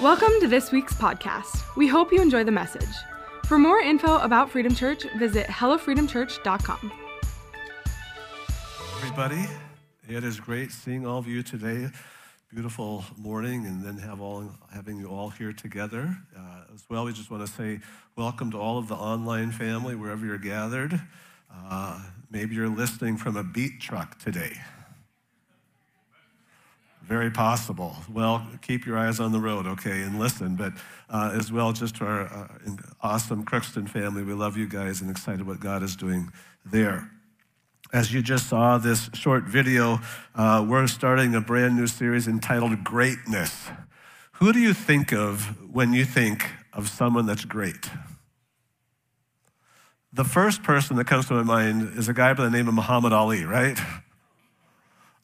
Welcome to this week's podcast. We hope you enjoy the message. For more info about Freedom Church, visit hellofreedomchurch.com. Everybody, it is great seeing all of you today. Beautiful morning, and then have all having you all here together uh, as well. We just want to say welcome to all of the online family wherever you're gathered. Uh, maybe you're listening from a beet truck today. Very possible. Well, keep your eyes on the road, okay, and listen. But uh, as well, just to our uh, awesome Crookston family, we love you guys and excited what God is doing there. As you just saw this short video, uh, we're starting a brand new series entitled Greatness. Who do you think of when you think of someone that's great? The first person that comes to my mind is a guy by the name of Muhammad Ali, right?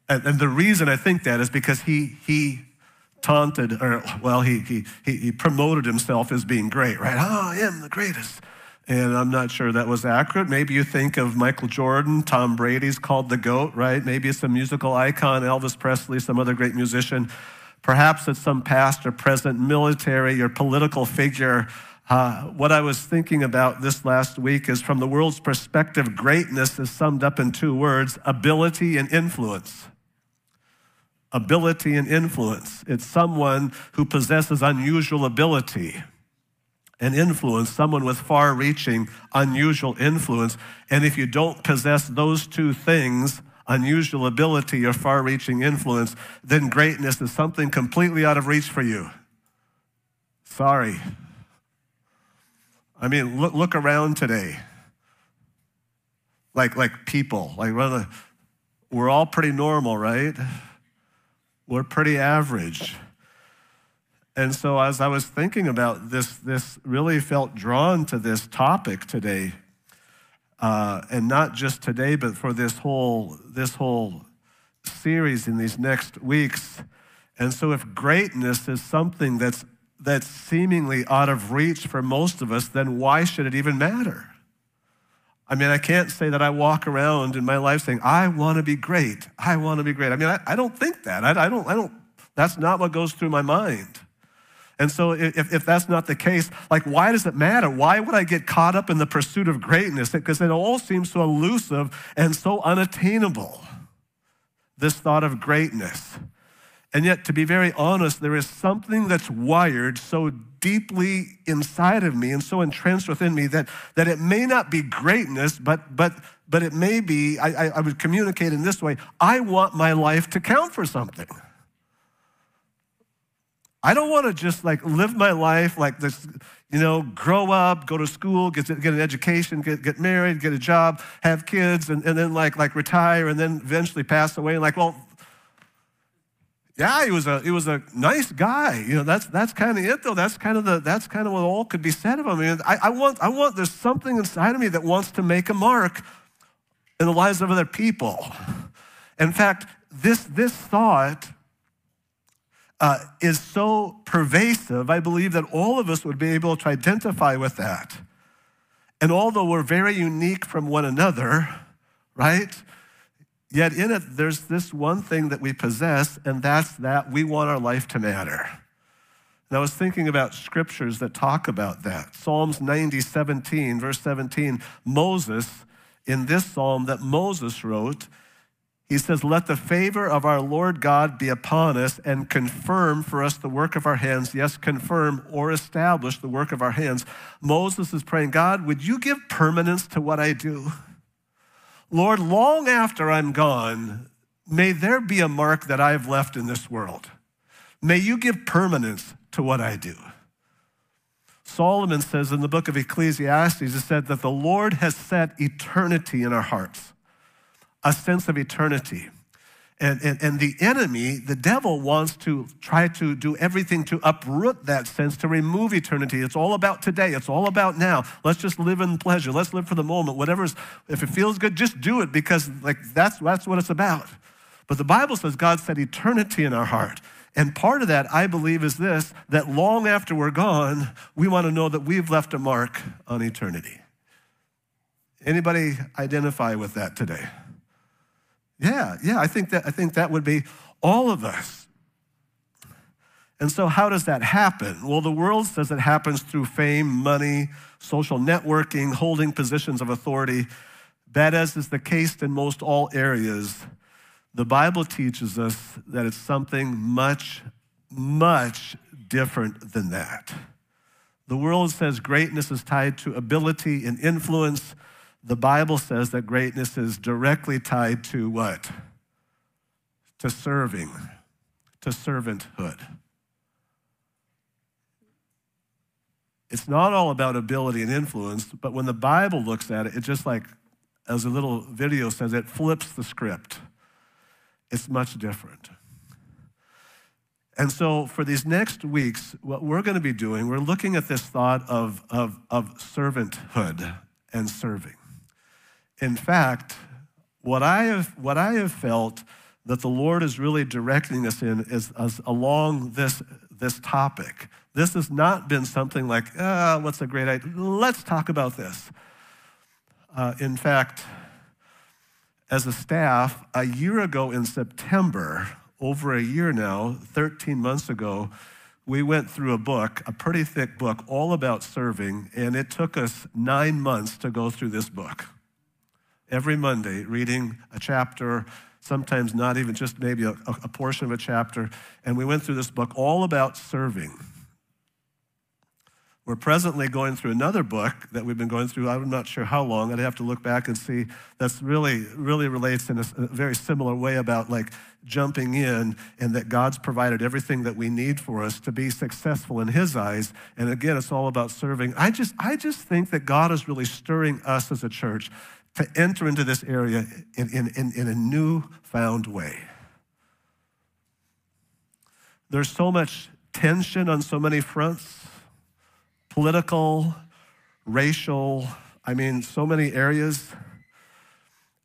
And, and the reason I think that is because he, he taunted, or well, he, he, he promoted himself as being great, right? Oh, I am the greatest. And I'm not sure that was accurate. Maybe you think of Michael Jordan, Tom Brady's called the GOAT, right? Maybe it's a musical icon, Elvis Presley, some other great musician. Perhaps it's some past or present military or political figure. Uh, what I was thinking about this last week is from the world's perspective, greatness is summed up in two words ability and influence ability and influence. It's someone who possesses unusual ability and influence, someone with far reaching, unusual influence. And if you don't possess those two things, unusual ability or far reaching influence, then greatness is something completely out of reach for you. Sorry. I mean, look, look around today. Like, like people, like we're all pretty normal, right? We're pretty average. And so as I was thinking about this, this really felt drawn to this topic today. Uh, and not just today, but for this whole, this whole series in these next weeks. And so if greatness is something that's, that's seemingly out of reach for most of us, then why should it even matter? I mean, I can't say that I walk around in my life saying, I want to be great. I want to be great. I mean, I, I don't think that. I, I, don't, I don't, that's not what goes through my mind. And so, if, if that's not the case, like, why does it matter? Why would I get caught up in the pursuit of greatness? Because it all seems so elusive and so unattainable, this thought of greatness. And yet, to be very honest, there is something that's wired so deeply inside of me and so entrenched within me that, that it may not be greatness, but, but, but it may be, I, I would communicate in this way I want my life to count for something. I don't want to just like live my life like this, you know, grow up, go to school, get, get an education, get, get married, get a job, have kids, and, and then like, like retire and then eventually pass away. And like, well, yeah, he was a he was a nice guy. You know, that's that's kind of it though. That's kind of the that's kind of what all could be said of him. I, mean, I, I want I want there's something inside of me that wants to make a mark in the lives of other people. In fact, this this thought uh, is so pervasive. I believe that all of us would be able to identify with that. And although we're very unique from one another, right? Yet in it, there's this one thing that we possess, and that's that we want our life to matter. And I was thinking about scriptures that talk about that. Psalms 90, 17, verse 17, Moses, in this psalm that Moses wrote, he says, Let the favor of our Lord God be upon us and confirm for us the work of our hands. Yes, confirm or establish the work of our hands. Moses is praying, God, would you give permanence to what I do? Lord, long after I'm gone, may there be a mark that I've left in this world. May you give permanence to what I do. Solomon says in the book of Ecclesiastes, he said that the Lord has set eternity in our hearts, a sense of eternity. And, and, and the enemy, the devil, wants to try to do everything to uproot that sense, to remove eternity. It's all about today. It's all about now. Let's just live in pleasure. Let's live for the moment. Whatever's, if it feels good, just do it because like that's, that's what it's about. But the Bible says God set eternity in our heart. And part of that, I believe, is this that long after we're gone, we want to know that we've left a mark on eternity. Anybody identify with that today? Yeah, yeah, I think that, I think that would be all of us. And so, how does that happen? Well, the world says it happens through fame, money, social networking, holding positions of authority. That, as is the case in most all areas, the Bible teaches us that it's something much, much different than that. The world says greatness is tied to ability and influence. The Bible says that greatness is directly tied to what? To serving, to servanthood. It's not all about ability and influence, but when the Bible looks at it, it just like, as a little video says, it flips the script. It's much different. And so, for these next weeks, what we're going to be doing, we're looking at this thought of, of, of servanthood and serving. In fact, what I have, what I have felt that the Lord is really directing us in is, is along this, this topic. This has not been something like, ah, what's a great idea? Let's talk about this. Uh, in fact, as a staff, a year ago in September, over a year now, 13 months ago, we went through a book, a pretty thick book, all about serving, and it took us nine months to go through this book. Every Monday, reading a chapter, sometimes not even just maybe a, a portion of a chapter, and we went through this book all about serving. We're presently going through another book that we've been going through, I'm not sure how long, I'd have to look back and see, that's really, really relates in a, a very similar way about like jumping in and that God's provided everything that we need for us to be successful in His eyes. And again, it's all about serving. I just, I just think that God is really stirring us as a church to enter into this area in, in, in, in a newfound way. There's so much tension on so many fronts political, racial, I mean, so many areas.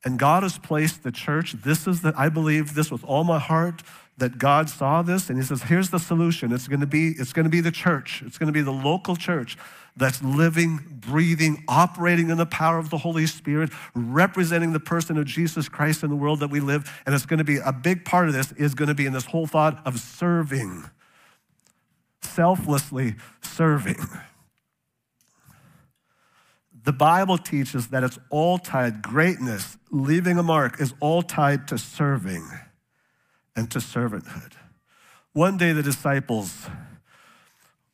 And God has placed the church. This is the, I believe this with all my heart that God saw this and He says, here's the solution. It's to be, it's to be the church. It's to be the local church that's living, breathing, operating in the power of the Holy Spirit, representing the person of Jesus Christ in the world that we live. And it's going to be a big part of this is going to be in this whole thought of serving, selflessly serving the Bible teaches that it's all tied, greatness, leaving a mark, is all tied to serving and to servanthood. One day the disciples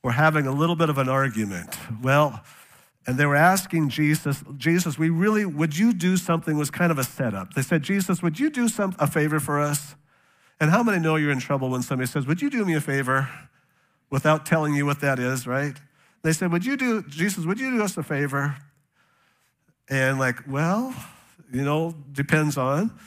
were having a little bit of an argument. Well, and they were asking Jesus, Jesus, we really, would you do something? was kind of a setup. They said, Jesus, would you do some, a favor for us? And how many know you're in trouble when somebody says, Would you do me a favor without telling you what that is, right? They said, Would you do, Jesus, would you do us a favor? And like, well, you know, depends on.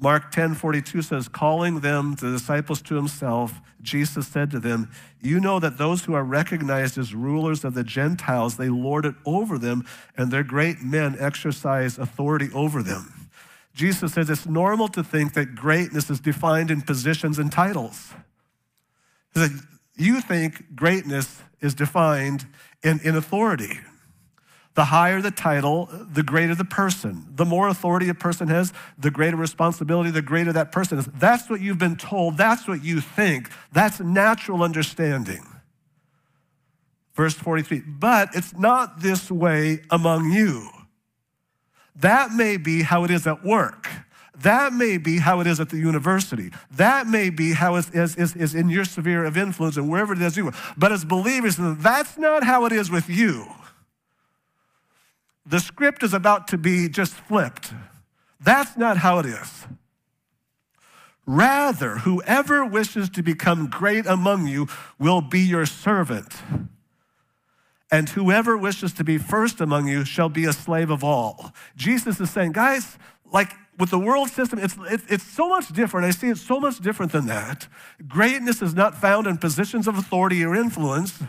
Mark 10 42 says, calling them, the disciples to himself, Jesus said to them, You know that those who are recognized as rulers of the Gentiles, they lord it over them, and their great men exercise authority over them. Jesus says it's normal to think that greatness is defined in positions and titles. You think greatness is defined in, in authority. The higher the title, the greater the person. The more authority a person has, the greater responsibility, the greater that person is. That's what you've been told. That's what you think. That's natural understanding. Verse 43 But it's not this way among you. That may be how it is at work. That may be how it is at the university. That may be how it is, is, is in your sphere of influence and wherever it is you are. But as believers, that's not how it is with you. The script is about to be just flipped. That's not how it is. Rather, whoever wishes to become great among you will be your servant. And whoever wishes to be first among you shall be a slave of all. Jesus is saying, guys, like with the world system, it's, it's, it's so much different. I see it so much different than that. Greatness is not found in positions of authority or influence.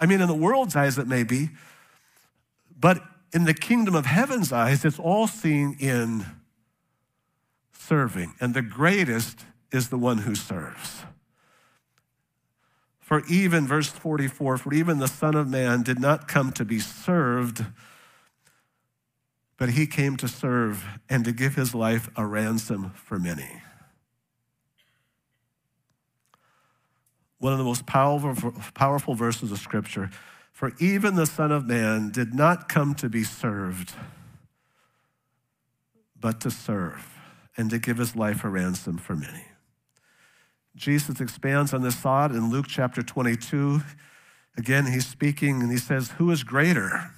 I mean, in the world's eyes, it may be. But in the kingdom of heaven's eyes, it's all seen in serving. And the greatest is the one who serves. For even, verse 44, for even the Son of Man did not come to be served, but he came to serve and to give his life a ransom for many. one of the most powerful, powerful verses of Scripture. For even the Son of Man did not come to be served, but to serve and to give his life a ransom for many. Jesus expands on this thought in Luke chapter 22. Again, he's speaking and he says, Who is greater?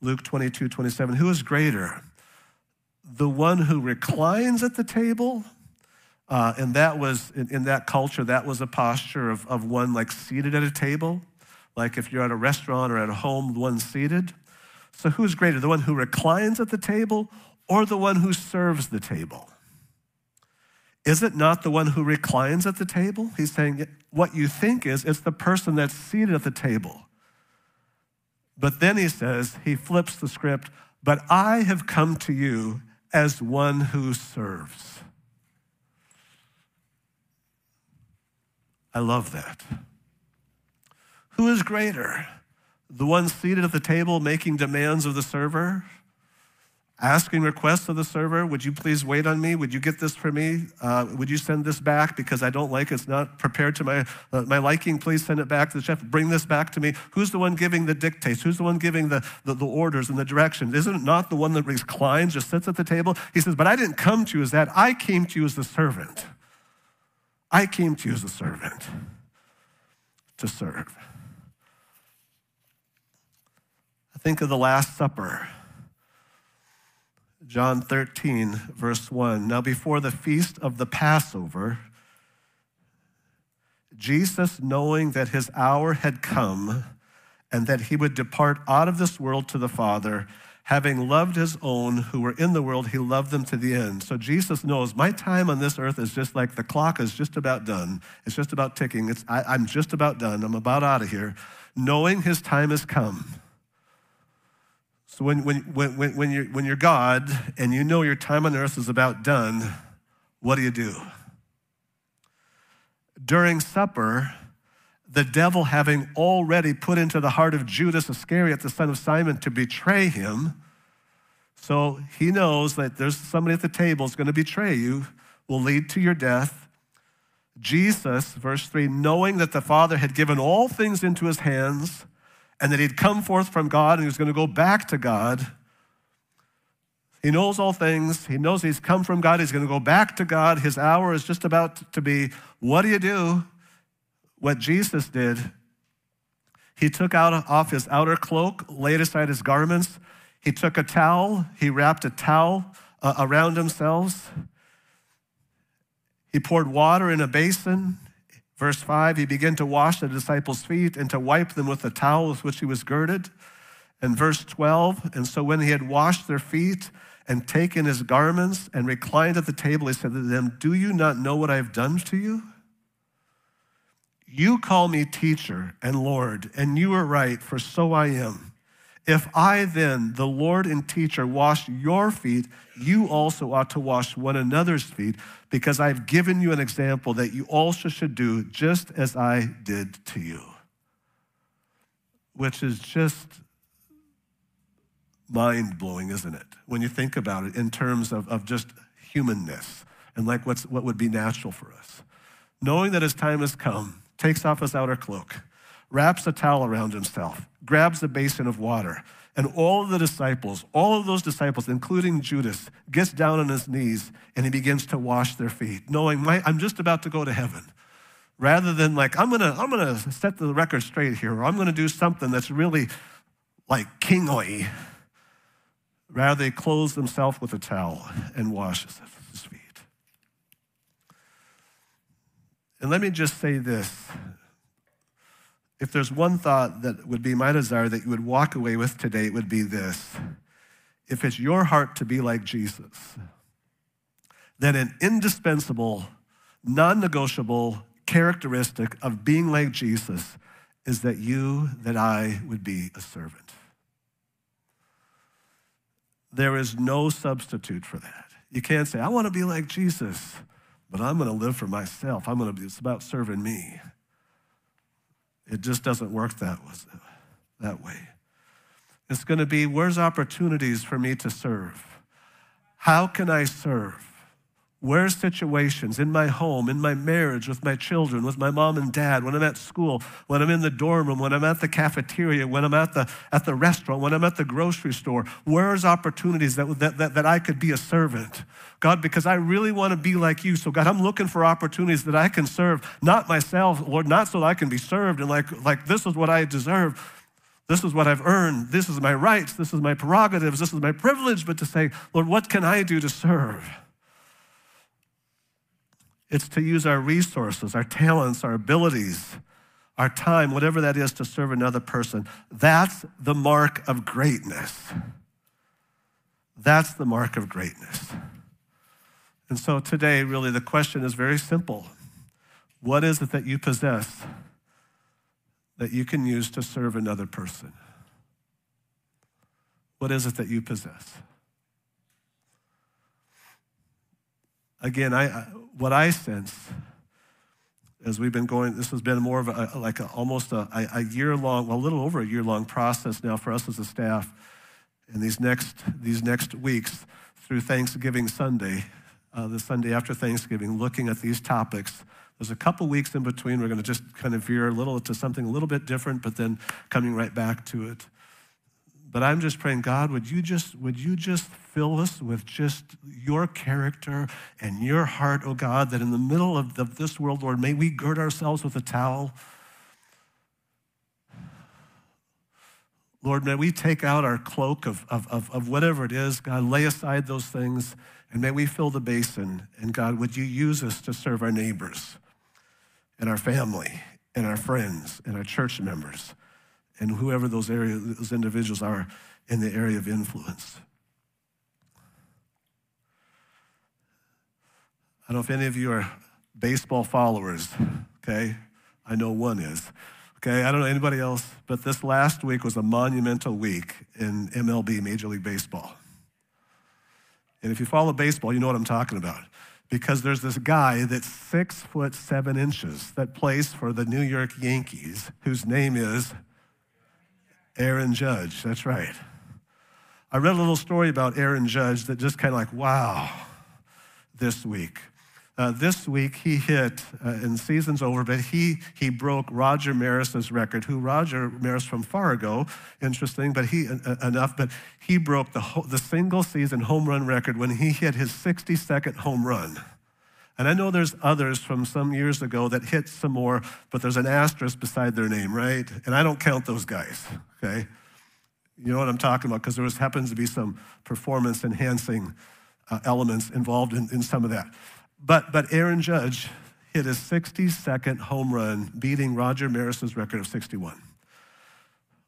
Luke 22, 27. Who is greater? The one who reclines at the table? Uh, and that was, in, in, that culture, that was a posture of, of one like seated at a table. Like if you're at a restaurant or at a home, one seated. So who's greater, the one who reclines at the table or the one who serves the table? Is it not the one who reclines at the table? He's saying what you think is it's the person that's seated at the table. But then he says, he flips the script, but I have come to you as one who serves. I love that. Who is greater? The one seated at the table making demands of the server? asking requests of the server would you please wait on me? Would you get this for me? Uh, would you send this back? Because i don't like it it's not prepared to my, uh, my liking. Please send it back to the chef. Bring this back to me. Who's the one giving the dictates? Who's the one giving the, the, the orders and the directions? Isn't it not the one that reclines just sits at the table? He says but i didn't come to you as that. I came to you as the servant. I came to you as a servant to serve i think of the last supper John 13, verse 1. Now, before the feast of the Passover, Jesus, knowing that his hour had come and that he would depart out of this world to the Father, having loved his own who were in the world, he loved them to the end. So Jesus knows my time on this earth is just like the clock is just about done. It's just about ticking. It's, I, I'm just about done. I'm about out of here. Knowing his time has come. So when, when, when, when, you're, when you're God and you know your time on earth is about done, what do you do? During supper, the devil having already put into the heart of Judas Iscariot, the son of Simon, to betray him. So he knows that there's somebody at the table is going to betray you, will lead to your death. Jesus, verse 3, knowing that the Father had given all things into his hands, and that he'd come forth from God and he was going to go back to God. He knows all things. He knows he's come from God. He's going to go back to God. His hour is just about to be. What do you do? What Jesus did. He took out off his outer cloak, laid aside his garments. He took a towel. He wrapped a towel uh, around himself. He poured water in a basin. Verse 5, he began to wash the disciples' feet and to wipe them with the towel with which he was girded. And verse 12, and so when he had washed their feet and taken his garments and reclined at the table, he said to them, Do you not know what I have done to you? You call me teacher and Lord, and you are right, for so I am. If I then, the Lord and teacher, wash your feet, you also ought to wash one another's feet, because I've given you an example that you also should do just as I did to you. Which is just mind blowing, isn't it? When you think about it in terms of, of just humanness and like what's, what would be natural for us. Knowing that his time has come, takes off his outer cloak wraps a towel around himself, grabs a basin of water, and all of the disciples, all of those disciples, including Judas, gets down on his knees and he begins to wash their feet, knowing I'm just about to go to heaven. Rather than like, I'm gonna, I'm gonna set the record straight here, or I'm gonna do something that's really like kingly. Rather, they clothes themselves with a towel and washes his feet. And let me just say this if there's one thought that would be my desire that you would walk away with today, it would be this. If it's your heart to be like Jesus, then an indispensable, non negotiable characteristic of being like Jesus is that you, that I would be a servant. There is no substitute for that. You can't say, I want to be like Jesus, but I'm going to live for myself. I'm going to be, it's about serving me. It just doesn't work that, that way. It's going to be where's opportunities for me to serve? How can I serve? Where's situations in my home, in my marriage, with my children, with my mom and dad, when I'm at school, when I'm in the dorm room, when I'm at the cafeteria, when I'm at the, at the restaurant, when I'm at the grocery store? Where's opportunities that, that, that, that I could be a servant? God, because I really want to be like you. So, God, I'm looking for opportunities that I can serve, not myself, Lord, not so I can be served and like, like this is what I deserve. This is what I've earned. This is my rights. This is my prerogatives. This is my privilege. But to say, Lord, what can I do to serve? It's to use our resources, our talents, our abilities, our time, whatever that is, to serve another person. That's the mark of greatness. That's the mark of greatness. And so today, really, the question is very simple What is it that you possess that you can use to serve another person? What is it that you possess? Again, I, what I sense as we've been going, this has been more of a, like a, almost a, a year long, well, a little over a year long process now for us as a staff. In these next, these next weeks through Thanksgiving Sunday, uh, the Sunday after Thanksgiving, looking at these topics. There's a couple weeks in between. We're going to just kind of veer a little to something a little bit different, but then coming right back to it. But I'm just praying, God, would you just, would you just fill us with just your character and your heart, oh God, that in the middle of, of this world, Lord, may we gird ourselves with a towel. Lord, may we take out our cloak of, of, of, of whatever it is, God, lay aside those things, and may we fill the basin. And God, would you use us to serve our neighbors and our family and our friends and our church members? And whoever those, those individuals are in the area of influence. I don't know if any of you are baseball followers, okay? I know one is. Okay, I don't know anybody else, but this last week was a monumental week in MLB, Major League Baseball. And if you follow baseball, you know what I'm talking about. Because there's this guy that's six foot seven inches that plays for the New York Yankees, whose name is Aaron Judge, that's right. I read a little story about Aaron Judge that just kind of like, wow, this week. Uh, this week he hit, uh, and season's over, but he, he broke Roger Maris's record, who Roger Maris from Fargo, interesting, but he, uh, enough, but he broke the, ho- the single season home run record when he hit his 62nd home run. And I know there's others from some years ago that hit some more, but there's an asterisk beside their name, right? And I don't count those guys, okay? You know what I'm talking about because there was, happens to be some performance enhancing uh, elements involved in, in some of that. But, but Aaron Judge hit his 62nd home run, beating Roger Maris's record of 61.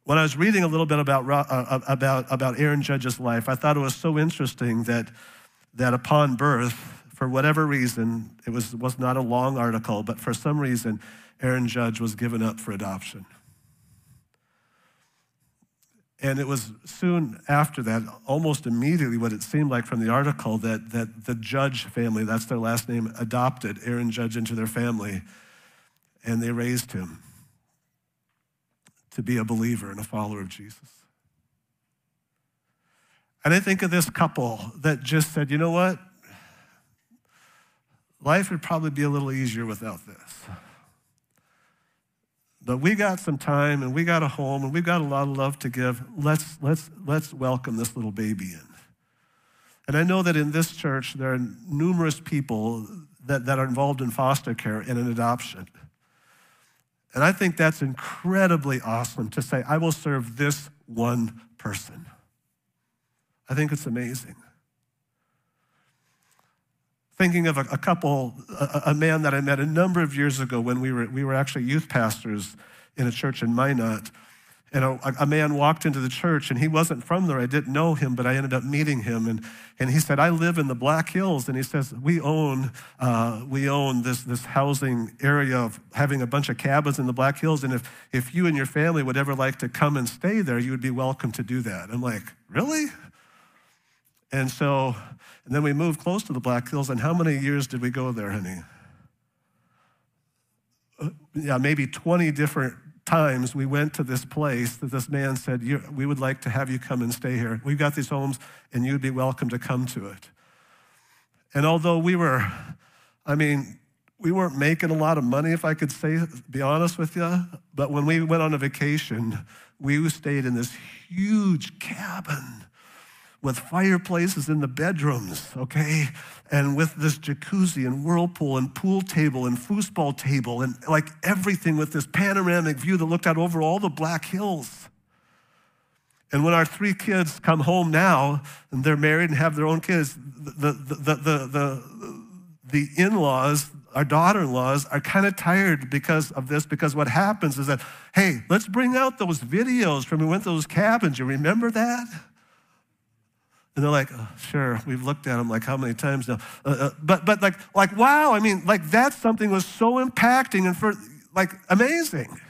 When I was reading a little bit about, uh, about, about Aaron Judge's life, I thought it was so interesting that, that upon birth, for whatever reason, it was, was not a long article, but for some reason, Aaron Judge was given up for adoption. And it was soon after that, almost immediately, what it seemed like from the article, that, that the Judge family, that's their last name, adopted Aaron Judge into their family, and they raised him to be a believer and a follower of Jesus. And I think of this couple that just said, you know what? Life would probably be a little easier without this. But we got some time and we got a home and we've got a lot of love to give. Let's, let's, let's welcome this little baby in. And I know that in this church, there are numerous people that, that are involved in foster care and in adoption. And I think that's incredibly awesome to say, I will serve this one person. I think it's amazing thinking of a, a couple, a, a, man that I met a number of years ago when we were, we were actually youth pastors in a church in Minot. And a, a, man walked into the church and he wasn't from there. I didn't know him, but I ended up meeting him. And, and he said, I live in the Black Hills. And he says, we own, uh, we own this, this housing area of having a bunch of cabins in the Black Hills. And if, if you and your family would ever like to come and stay there, you would be welcome to do that. I'm like, really? And so, and then we moved close to the Black Hills. And how many years did we go there, honey? Uh, yeah, maybe 20 different times we went to this place that this man said, We would like to have you come and stay here. We've got these homes, and you'd be welcome to come to it. And although we were, I mean, we weren't making a lot of money, if I could say, be honest with you. But when we went on a vacation, we stayed in this huge cabin with fireplaces in the bedrooms, okay? And with this jacuzzi and whirlpool and pool table and foosball table and like everything with this panoramic view that looked out over all the Black Hills. And when our three kids come home now and they're married and have their own kids, the, the, the, the, the, the in laws, our daughter in laws, are kind of tired because of this. Because what happens is that, hey, let's bring out those videos from when we went to those cabins. You remember that? And they're like, oh, sure, we've looked at them like how many times now? Uh, uh, but, but like, like, wow, I mean, like that something was so impacting and for like amazing.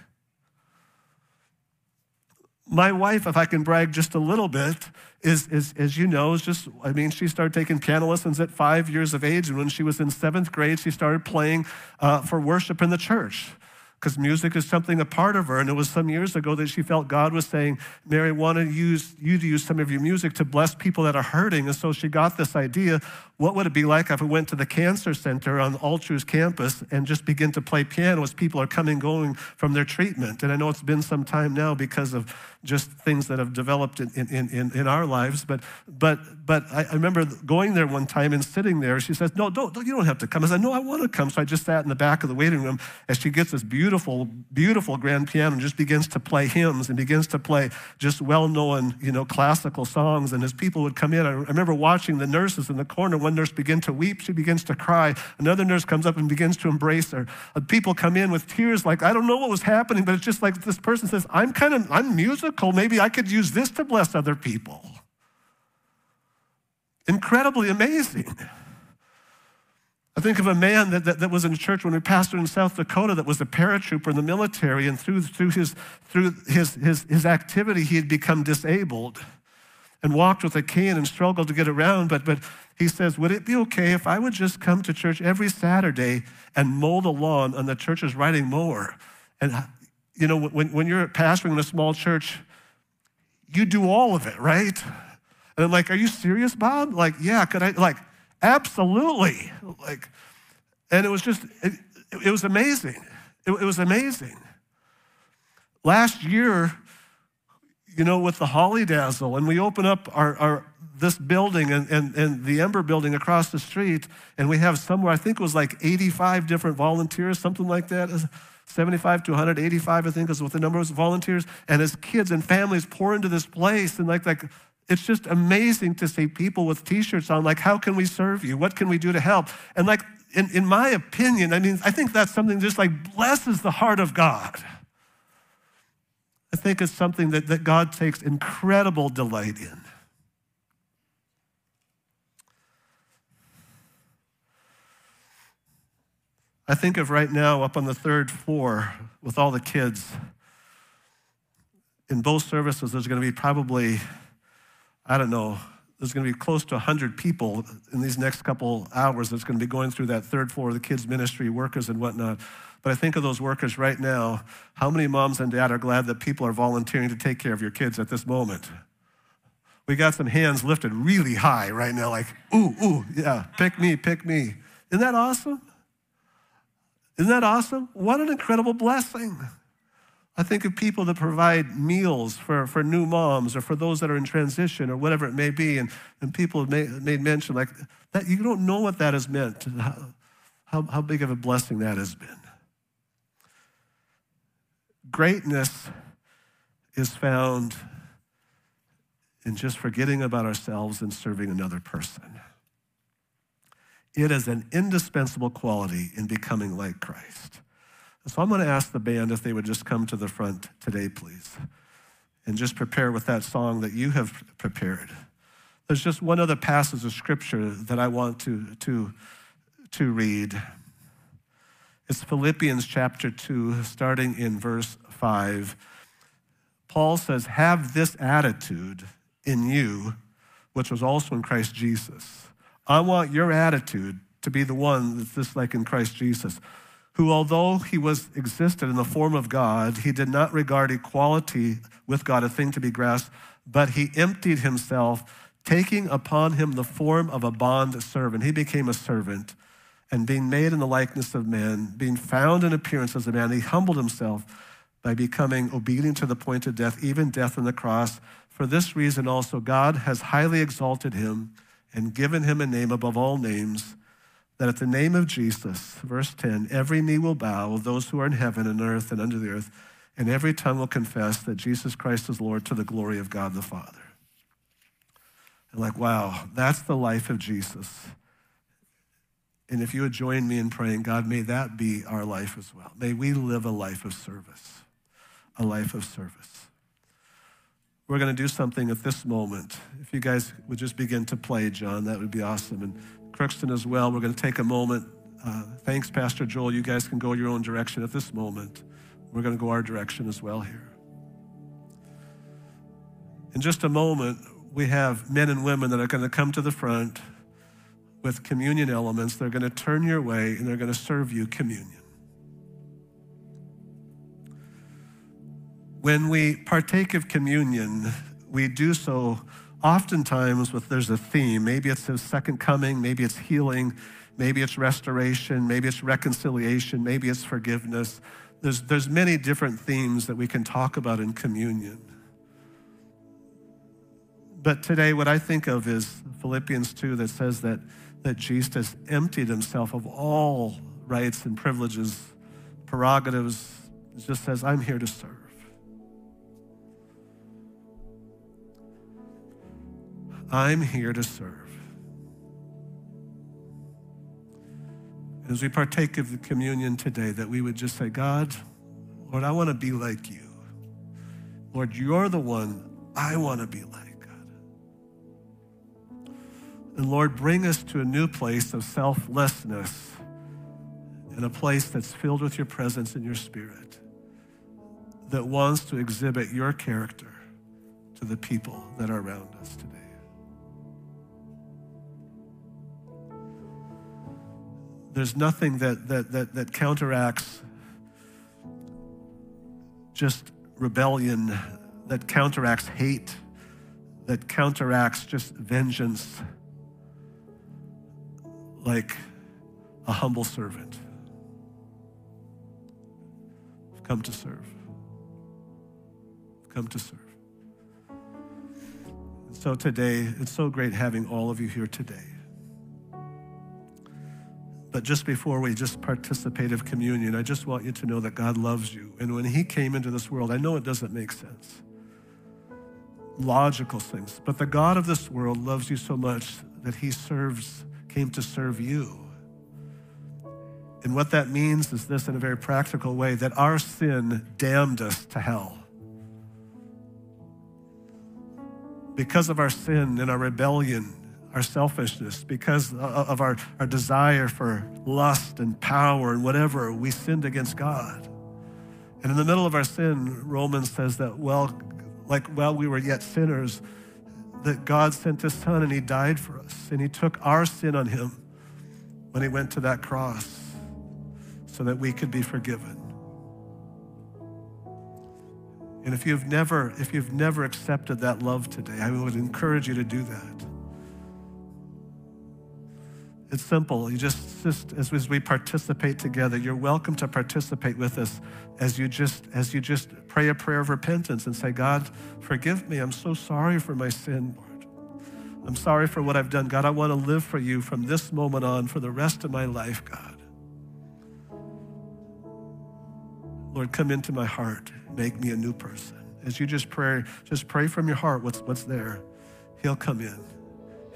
My wife, if I can brag just a little bit, is, is, as you know, is just, I mean, she started taking piano lessons at five years of age. And when she was in seventh grade, she started playing uh, for worship in the church because music is something a part of her. And it was some years ago that she felt God was saying, Mary, I want to use you to use some of your music to bless people that are hurting. And so she got this idea what would it be like if I went to the cancer center on Altru's campus and just begin to play piano as people are coming going from their treatment? And I know it's been some time now because of just things that have developed in, in, in, in our lives. But, but, but I, I, remember going there one time and sitting there. She says, no, don't, you don't have to come. I said, no, I want to come. So I just sat in the back of the waiting room as she gets this beautiful, beautiful beautiful grand piano and just begins to play hymns and begins to play just well-known, you know, classical songs. And as people would come in, I remember watching the nurses in the corner one nurse begins to weep, she begins to cry. Another nurse comes up and begins to embrace her. Uh, people come in with tears, like, I don't know what was happening, but it's just like this person says, I'm kind of, I'm musical. Maybe I could use this to bless other people. Incredibly amazing. I think of a man that, that, that, was in church when we pastored in South Dakota that was a paratrooper in the military, and through, through, his, through his, his, his activity, he had become disabled and walked with a cane and struggled to get around. But, but he says, Would it be okay if I would just come to church every Saturday and mow the lawn on the church's riding mower? And, you know, when, when you're pastoring in a small church, you do all of it, right? And I'm like, Are you serious, Bob? Like, yeah, could I? Like, absolutely. Like, and it was just, it, it was amazing. It, it was amazing. Last year, you know, with the Holly Dazzle, and we open up our, our this building and, and, and the Ember building across the street, and we have somewhere, I think it was like 85 different volunteers, something like that. 75 to 185, I think, is what the number of volunteers. And as kids and families pour into this place, and like, like it's just amazing to see people with t-shirts on, like, how can we serve you? What can we do to help? And like, in, in my opinion, I mean, I think that's something just like blesses the heart of God. I think it's something that, that God takes incredible delight in. I think of right now up on the third floor with all the kids. In both services, there's going to be probably, I don't know, there's going to be close to 100 people in these next couple hours that's going to be going through that third floor of the kids' ministry, workers and whatnot. But I think of those workers right now. How many moms and dad are glad that people are volunteering to take care of your kids at this moment? We got some hands lifted really high right now, like, ooh, ooh, yeah, pick me, pick me. Isn't that awesome? Isn't that awesome? What an incredible blessing. I think of people that provide meals for, for new moms or for those that are in transition or whatever it may be. And, and people have made, made mention like that. You don't know what that has meant, how, how, how big of a blessing that has been. Greatness is found in just forgetting about ourselves and serving another person. It is an indispensable quality in becoming like Christ. So I'm going to ask the band if they would just come to the front today, please, and just prepare with that song that you have prepared. There's just one other passage of scripture that I want to, to, to read. It's Philippians chapter 2, starting in verse 5. Paul says, Have this attitude in you, which was also in Christ Jesus. I want your attitude to be the one that's just like in Christ Jesus, who, although he was existed in the form of God, he did not regard equality with God a thing to be grasped, but he emptied himself taking upon him the form of a bond servant. He became a servant. And being made in the likeness of man, being found in appearance as a man, he humbled himself by becoming obedient to the point of death, even death on the cross. For this reason also, God has highly exalted him and given him a name above all names, that at the name of Jesus, verse 10, every knee will bow, those who are in heaven and earth and under the earth, and every tongue will confess that Jesus Christ is Lord to the glory of God the Father. And like, wow, that's the life of Jesus. And if you would join me in praying, God, may that be our life as well. May we live a life of service, a life of service. We're going to do something at this moment. If you guys would just begin to play, John, that would be awesome. And Crookston as well, we're going to take a moment. Uh, thanks, Pastor Joel. You guys can go your own direction at this moment. We're going to go our direction as well here. In just a moment, we have men and women that are going to come to the front with communion elements. They're going to turn your way and they're going to serve you communion. When we partake of communion, we do so oftentimes with there's a theme. Maybe it's the second coming, maybe it's healing, maybe it's restoration, maybe it's reconciliation, maybe it's forgiveness. There's, there's many different themes that we can talk about in communion. But today, what I think of is Philippians 2 that says that, that Jesus emptied himself of all rights and privileges, prerogatives. It just says, I'm here to serve. I'm here to serve. As we partake of the communion today, that we would just say, God, Lord, I want to be like you. Lord, you're the one I want to be like. And Lord, bring us to a new place of selflessness and a place that's filled with your presence and your spirit that wants to exhibit your character to the people that are around us today. There's nothing that, that, that, that counteracts just rebellion, that counteracts hate, that counteracts just vengeance like a humble servant. I've come to serve. I've come to serve. So today, it's so great having all of you here today. But just before we just participate of communion, I just want you to know that God loves you. And when He came into this world, I know it doesn't make sense. Logical things. But the God of this world loves you so much that He serves came to serve you. And what that means is this in a very practical way that our sin damned us to hell. Because of our sin and our rebellion, our selfishness, because of our, our desire for lust and power and whatever, we sinned against God. And in the middle of our sin, Romans says that, well, like while we were yet sinners, that God sent his son and he died for us. And he took our sin on him when he went to that cross so that we could be forgiven. And if you've never, if you've never accepted that love today, I would encourage you to do that. It's simple. You just, just as, as we participate together, you're welcome to participate with us as you just as you just pray a prayer of repentance and say, God, forgive me. I'm so sorry for my sin, Lord. I'm sorry for what I've done. God, I want to live for you from this moment on for the rest of my life, God. Lord, come into my heart. Make me a new person. As you just pray, just pray from your heart what's, what's there. He'll come in.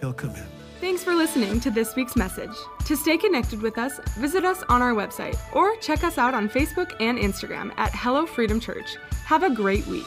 He'll come in. Thanks for listening to this week's message. To stay connected with us, visit us on our website or check us out on Facebook and Instagram at Hello Freedom Church. Have a great week.